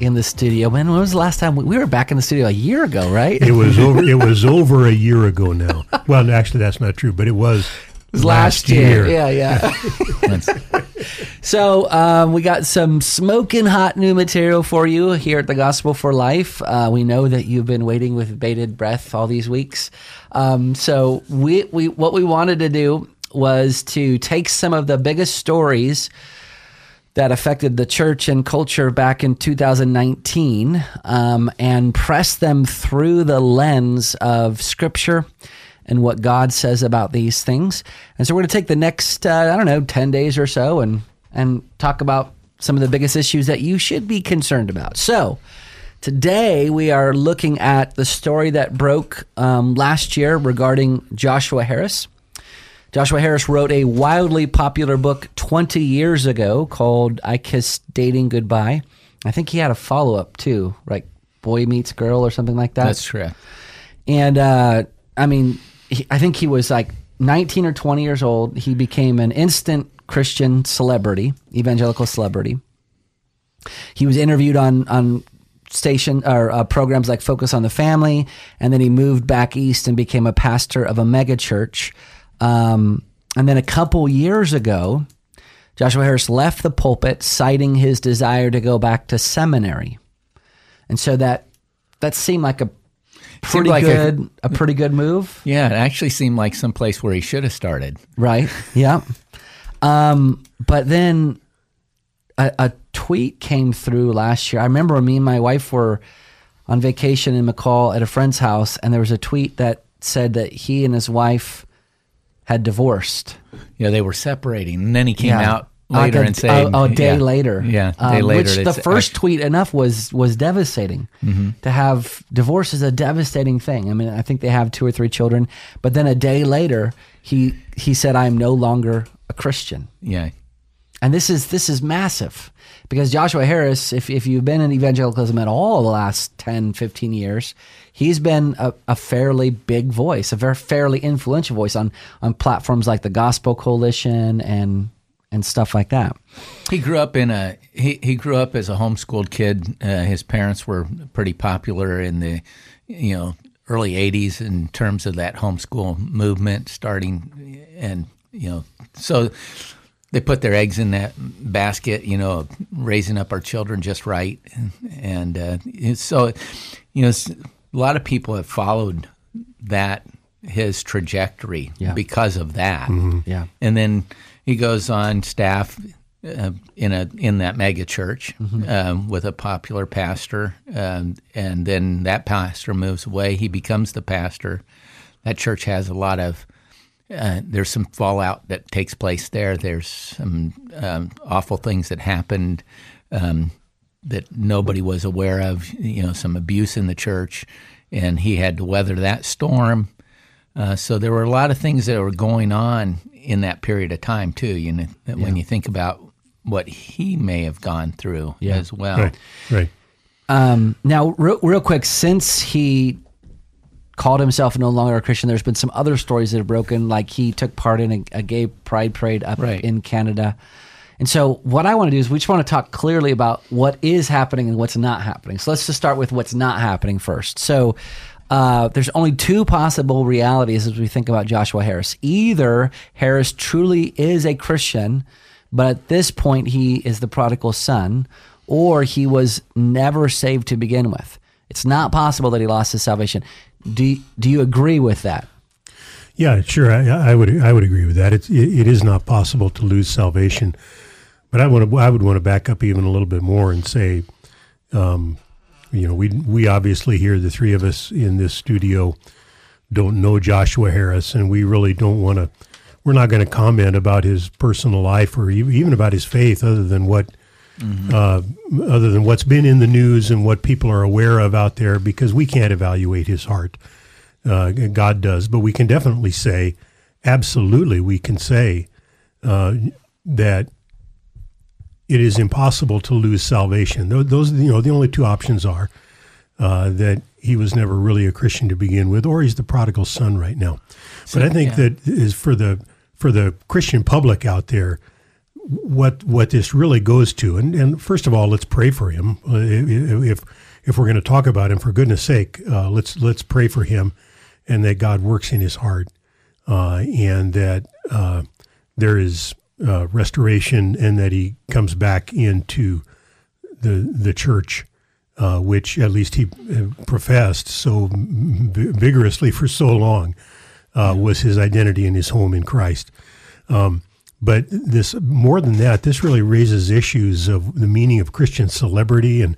in the studio. Man, when was the last time we, we were back in the studio? A year ago, right? It was over. It was over a year ago now. Well, actually, that's not true, but it was. It was last, year. Yeah, yeah. so um, we got some smoking hot new material for you here at the Gospel for Life. Uh, we know that you've been waiting with bated breath all these weeks. Um, so we, we what we wanted to do was to take some of the biggest stories that affected the church and culture back in 2019 um, and press them through the lens of Scripture and what God says about these things. And so we're going to take the next, uh, I don't know, 10 days or so and, and talk about some of the biggest issues that you should be concerned about. So, Today, we are looking at the story that broke um, last year regarding Joshua Harris. Joshua Harris wrote a wildly popular book 20 years ago called I Kissed Dating Goodbye. I think he had a follow up too, like Boy Meets Girl or something like that. That's true. And uh, I mean, he, I think he was like 19 or 20 years old. He became an instant Christian celebrity, evangelical celebrity. He was interviewed on on station or uh, programs like Focus on the Family, and then he moved back east and became a pastor of a mega church um, and then a couple years ago, Joshua Harris left the pulpit, citing his desire to go back to seminary, and so that that seemed like a pretty like good a, a, pretty good move. Yeah, it actually seemed like some place where he should have started. Right. Yeah. um, but then a, a tweet came through last year. I remember me and my wife were on vacation in McCall at a friend's house, and there was a tweet that said that he and his wife had divorced. Yeah, they were separating, and then he came yeah. out later like a, and said, a, a day yeah, later, yeah, a day um, later." Which the first tweet enough was was devastating. Mm-hmm. To have divorce is a devastating thing. I mean, I think they have two or three children, but then a day later, he he said, "I am no longer a Christian." Yeah, and this is this is massive because Joshua Harris, if, if you've been in evangelicalism at all the last 10, 15 years, he's been a, a fairly big voice, a very fairly influential voice on, on platforms like the Gospel Coalition and and stuff like that. He grew up in a he, he grew up as a homeschooled kid. Uh, his parents were pretty popular in the you know early 80s in terms of that homeschool movement starting and you know so they put their eggs in that basket, you know, raising up our children just right, and, uh, so, you know, a lot of people have followed that his trajectory yeah. because of that. Mm-hmm. Yeah, and then he goes on staff uh, in a in that mega church mm-hmm. um, with a popular pastor, um, and then that pastor moves away. He becomes the pastor. That church has a lot of uh, there's some fallout that takes place there. There's some um, awful things that happened um, that nobody was aware of. You know, some abuse in the church, and he had to weather that storm. Uh, so there were a lot of things that were going on in that period of time too. You know, yeah. when you think about what he may have gone through yeah. as well. Right. Right. Um, now, real, real quick, since he called himself no longer a Christian. There's been some other stories that have broken, like he took part in a, a gay pride parade up right. in Canada. And so, what I want to do is we just want to talk clearly about what is happening and what's not happening. So, let's just start with what's not happening first. So, uh, there's only two possible realities as we think about Joshua Harris. Either Harris truly is a Christian, but at this point he is the prodigal son, or he was never saved to begin with. It's not possible that he lost his salvation. Do do you agree with that? Yeah, sure. I, I would I would agree with that. It's it, it is not possible to lose salvation, but I want I would want to back up even a little bit more and say, um, you know, we we obviously here the three of us in this studio don't know Joshua Harris, and we really don't want to. We're not going to comment about his personal life or even about his faith, other than what. Mm-hmm. Uh, other than what's been in the news and what people are aware of out there, because we can't evaluate his heart. Uh, God does, but we can definitely say, absolutely, we can say uh, that it is impossible to lose salvation. Those, you know, the only two options are uh, that he was never really a Christian to begin with, or he's the prodigal son right now. So, but I think yeah. that is for the for the Christian public out there, what what this really goes to, and, and first of all, let's pray for him. Uh, if if we're going to talk about him, for goodness sake, uh, let's let's pray for him, and that God works in his heart, uh, and that uh, there is uh, restoration, and that he comes back into the the church uh, which at least he professed so vigorously for so long, was his identity and his home in Christ. Um, but this, more than that, this really raises issues of the meaning of Christian celebrity and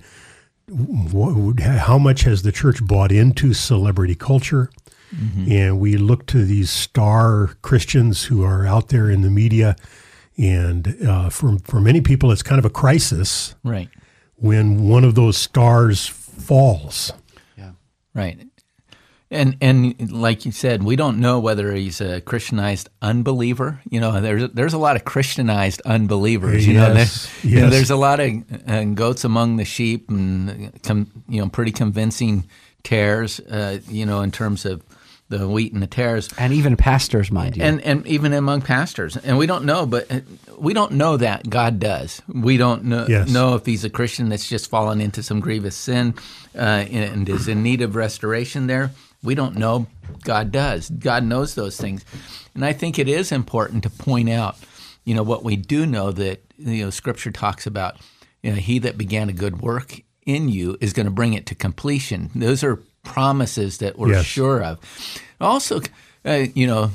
how much has the church bought into celebrity culture. Mm-hmm. And we look to these star Christians who are out there in the media, and uh, for for many people, it's kind of a crisis, right? when one of those stars falls. Yeah. Right. And and like you said, we don't know whether he's a Christianized unbeliever. You know, there's there's a lot of Christianized unbelievers. You yes, know, yes. you know, there's a lot of uh, goats among the sheep, and com, you know, pretty convincing tares. Uh, you know, in terms of the wheat and the tares, and even pastors, mind you, and and even among pastors, and we don't know, but uh, we don't know that God does. We don't know yes. know if he's a Christian that's just fallen into some grievous sin uh, and is in need of restoration. There, we don't know. God does. God knows those things, and I think it is important to point out, you know, what we do know that you know Scripture talks about. You know, he that began a good work in you is going to bring it to completion. Those are promises that we're yes. sure of. Also, uh, you know,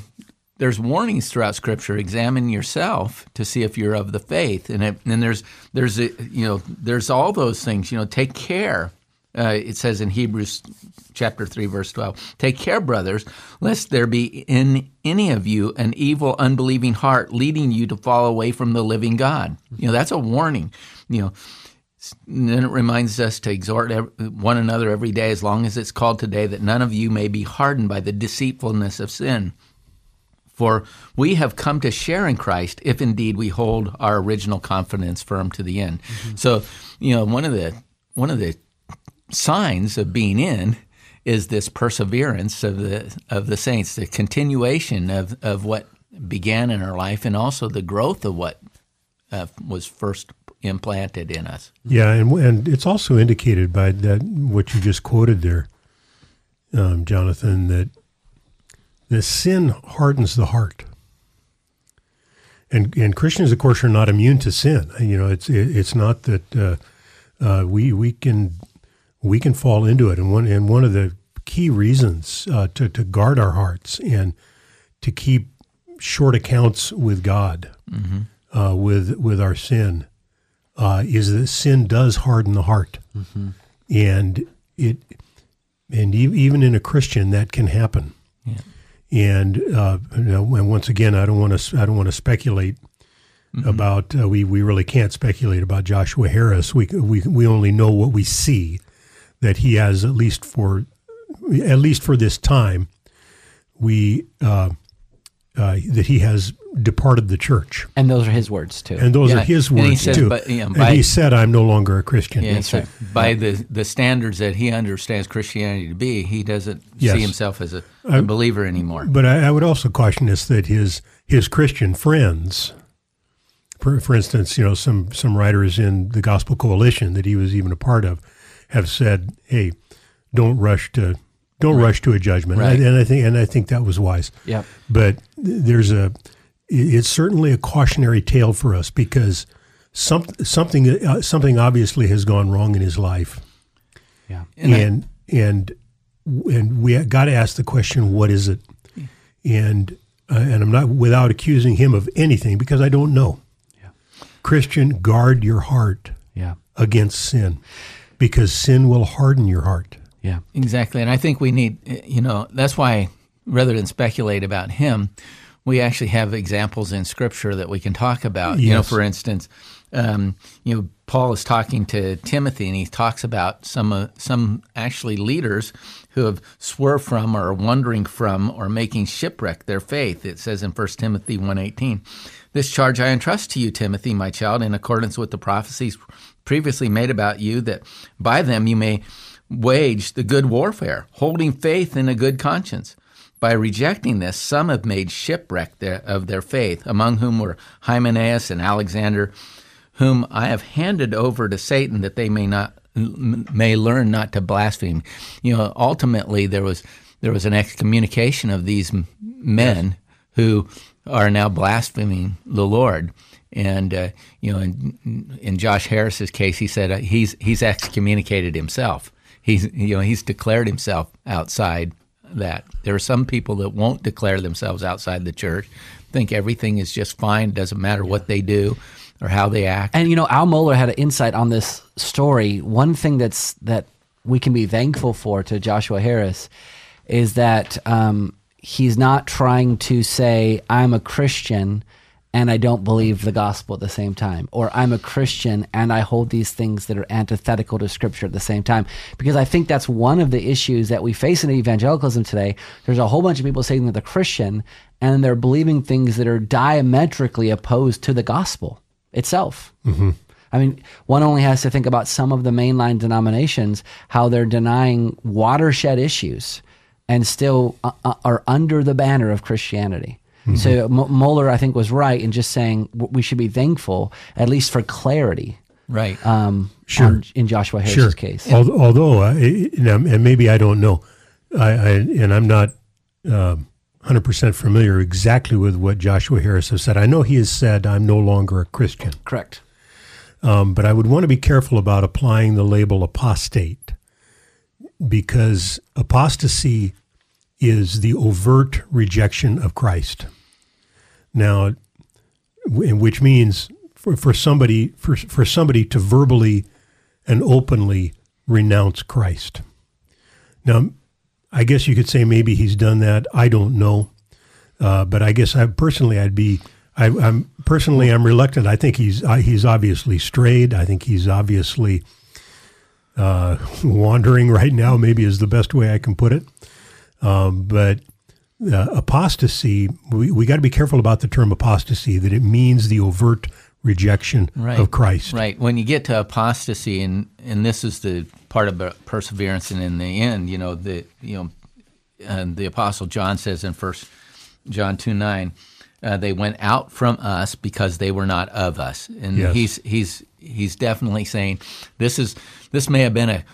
there's warnings throughout Scripture. Examine yourself to see if you're of the faith, and it, and there's there's a, you know there's all those things. You know, take care. Uh, it says in Hebrews chapter three verse twelve, "Take care, brothers, lest there be in any of you an evil, unbelieving heart, leading you to fall away from the living God." You know, that's a warning. You know and then it reminds us to exhort one another every day, as long as it's called today, that none of you may be hardened by the deceitfulness of sin. For we have come to share in Christ if indeed we hold our original confidence firm to the end. Mm-hmm. So, you know, one of the one of the signs of being in is this perseverance of the of the saints, the continuation of, of what began in our life, and also the growth of what uh, was first implanted in us. Yeah, and and it's also indicated by that what you just quoted there, um, Jonathan, that the sin hardens the heart. And and Christians, of course, are not immune to sin. You know, it's it, it's not that uh, uh, we we can we can fall into it. And one and one of the key reasons uh, to to guard our hearts and to keep short accounts with God, mm-hmm. uh, with with our sin, uh, is that sin does harden the heart, mm-hmm. and it and even in a Christian that can happen. Yeah. And, uh, you know, and once again, I don't want to I don't want to speculate mm-hmm. about uh, we we really can't speculate about Joshua Harris. We we we only know what we see that he has at least for at least for this time we uh, uh, that he has departed the church. And those are his words too. And those yeah. are his words says, too. But, you know, by, and he said, "I'm no longer a Christian." Yeah, so right. By the the standards that he understands Christianity to be, he doesn't yes. see himself as a, a believer anymore. But I, I, would also caution us that his his Christian friends, for, for instance, you know, some some writers in the Gospel Coalition that he was even a part of, have said, "Hey, don't rush to." Don't right. rush to a judgment, right. and I think and I think that was wise. Yeah. But there's a it's certainly a cautionary tale for us because some, something uh, something obviously has gone wrong in his life. Yeah, and and and, and we got to ask the question, what is it? and uh, and I'm not without accusing him of anything because I don't know. Yeah. Christian, guard your heart yeah. against sin because sin will harden your heart. Yeah. Exactly. And I think we need, you know, that's why rather than speculate about him, we actually have examples in Scripture that we can talk about. Yes. You know, for instance, um, you know, Paul is talking to Timothy, and he talks about some uh, some actually leaders who have swerved from or wandering from or making shipwreck their faith. It says in 1 Timothy 1.18, This charge I entrust to you, Timothy, my child, in accordance with the prophecies previously made about you, that by them you may wage the good warfare, holding faith in a good conscience. By rejecting this, some have made shipwreck of their faith, among whom were Hymenaeus and Alexander, whom I have handed over to Satan that they may not may learn not to blaspheme. You know, ultimately there was there was an excommunication of these men who are now blaspheming the Lord. And uh, you know, in, in Josh Harris's case, he said uh, he's he's excommunicated himself. He's you know he's declared himself outside that. There are some people that won't declare themselves outside the church, think everything is just fine, doesn't matter what they do or how they act. And you know, Al Mohler had an insight on this story. One thing that's that we can be thankful for to Joshua Harris is that um, he's not trying to say I'm a Christian and I don't believe the gospel at the same time, or I'm a Christian and I hold these things that are antithetical to Scripture at the same time. Because I think that's one of the issues that we face in evangelicalism today. There's a whole bunch of people saying that they're Christian and they're believing things that are diametrically opposed to the gospel itself. Mm-hmm. I mean, one only has to think about some of the mainline denominations, how they're denying watershed issues and still uh, uh are under the banner of Christianity. Mm-hmm. So M- I think, was right in just saying we should be thankful, at least for clarity. Right. Um, sure. On, in Joshua Harris's sure. case. Although, uh, and maybe I don't know, I, I and I'm not uh, 100% familiar exactly with what Joshua Harris has said. I know he has said, I'm no longer a Christian. Correct. Um, but I would want to be careful about applying the label apostate because apostasy is the overt rejection of Christ. Now, which means for, for somebody for, for somebody to verbally and openly renounce Christ. Now, I guess you could say maybe he's done that. I don't know, uh, but I guess I personally I'd be I, am personally I'm reluctant. I think he's he's obviously strayed. I think he's obviously uh, wandering right now. Maybe is the best way I can put it. Um, but uh, apostasy, we, we got to be careful about the term apostasy. That it means the overt rejection right. of Christ. Right. When you get to apostasy, and and this is the part of perseverance, and in the end, you know the you know, and the apostle John says in First John two nine, uh, they went out from us because they were not of us, and yes. he's he's he's definitely saying this is this may have been a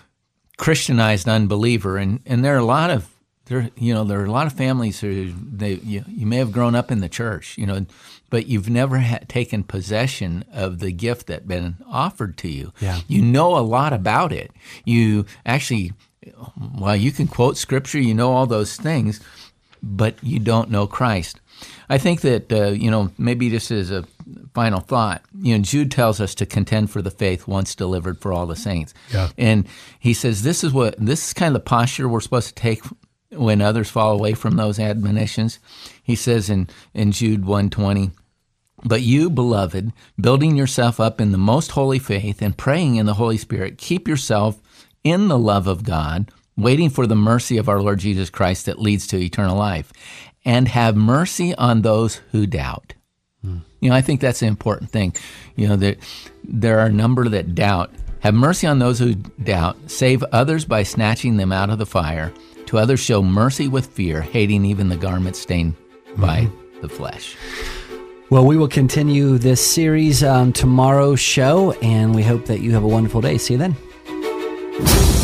Christianized unbeliever, and and there are a lot of there you know there are a lot of families who they you, you may have grown up in the church, you know, but you've never ha- taken possession of the gift that been offered to you. Yeah. You know a lot about it. You actually, well, you can quote scripture, you know all those things, but you don't know Christ. I think that, uh, you know, maybe this is a final thought. You know, Jude tells us to contend for the faith once delivered for all the saints. Yeah. And he says this is what, this is kind of the posture we're supposed to take when others fall away from those admonitions. He says in, in Jude 120, but you, beloved, building yourself up in the most holy faith and praying in the Holy Spirit, keep yourself in the love of God, waiting for the mercy of our Lord Jesus Christ that leads to eternal life, and have mercy on those who doubt. Hmm. You know, I think that's an important thing. You know, that there are a number that doubt. Have mercy on those who doubt. Save others by snatching them out of the fire. To others, show mercy with fear, hating even the garment stained mm-hmm. by the flesh. Well, we will continue this series on tomorrow's show, and we hope that you have a wonderful day. See you then.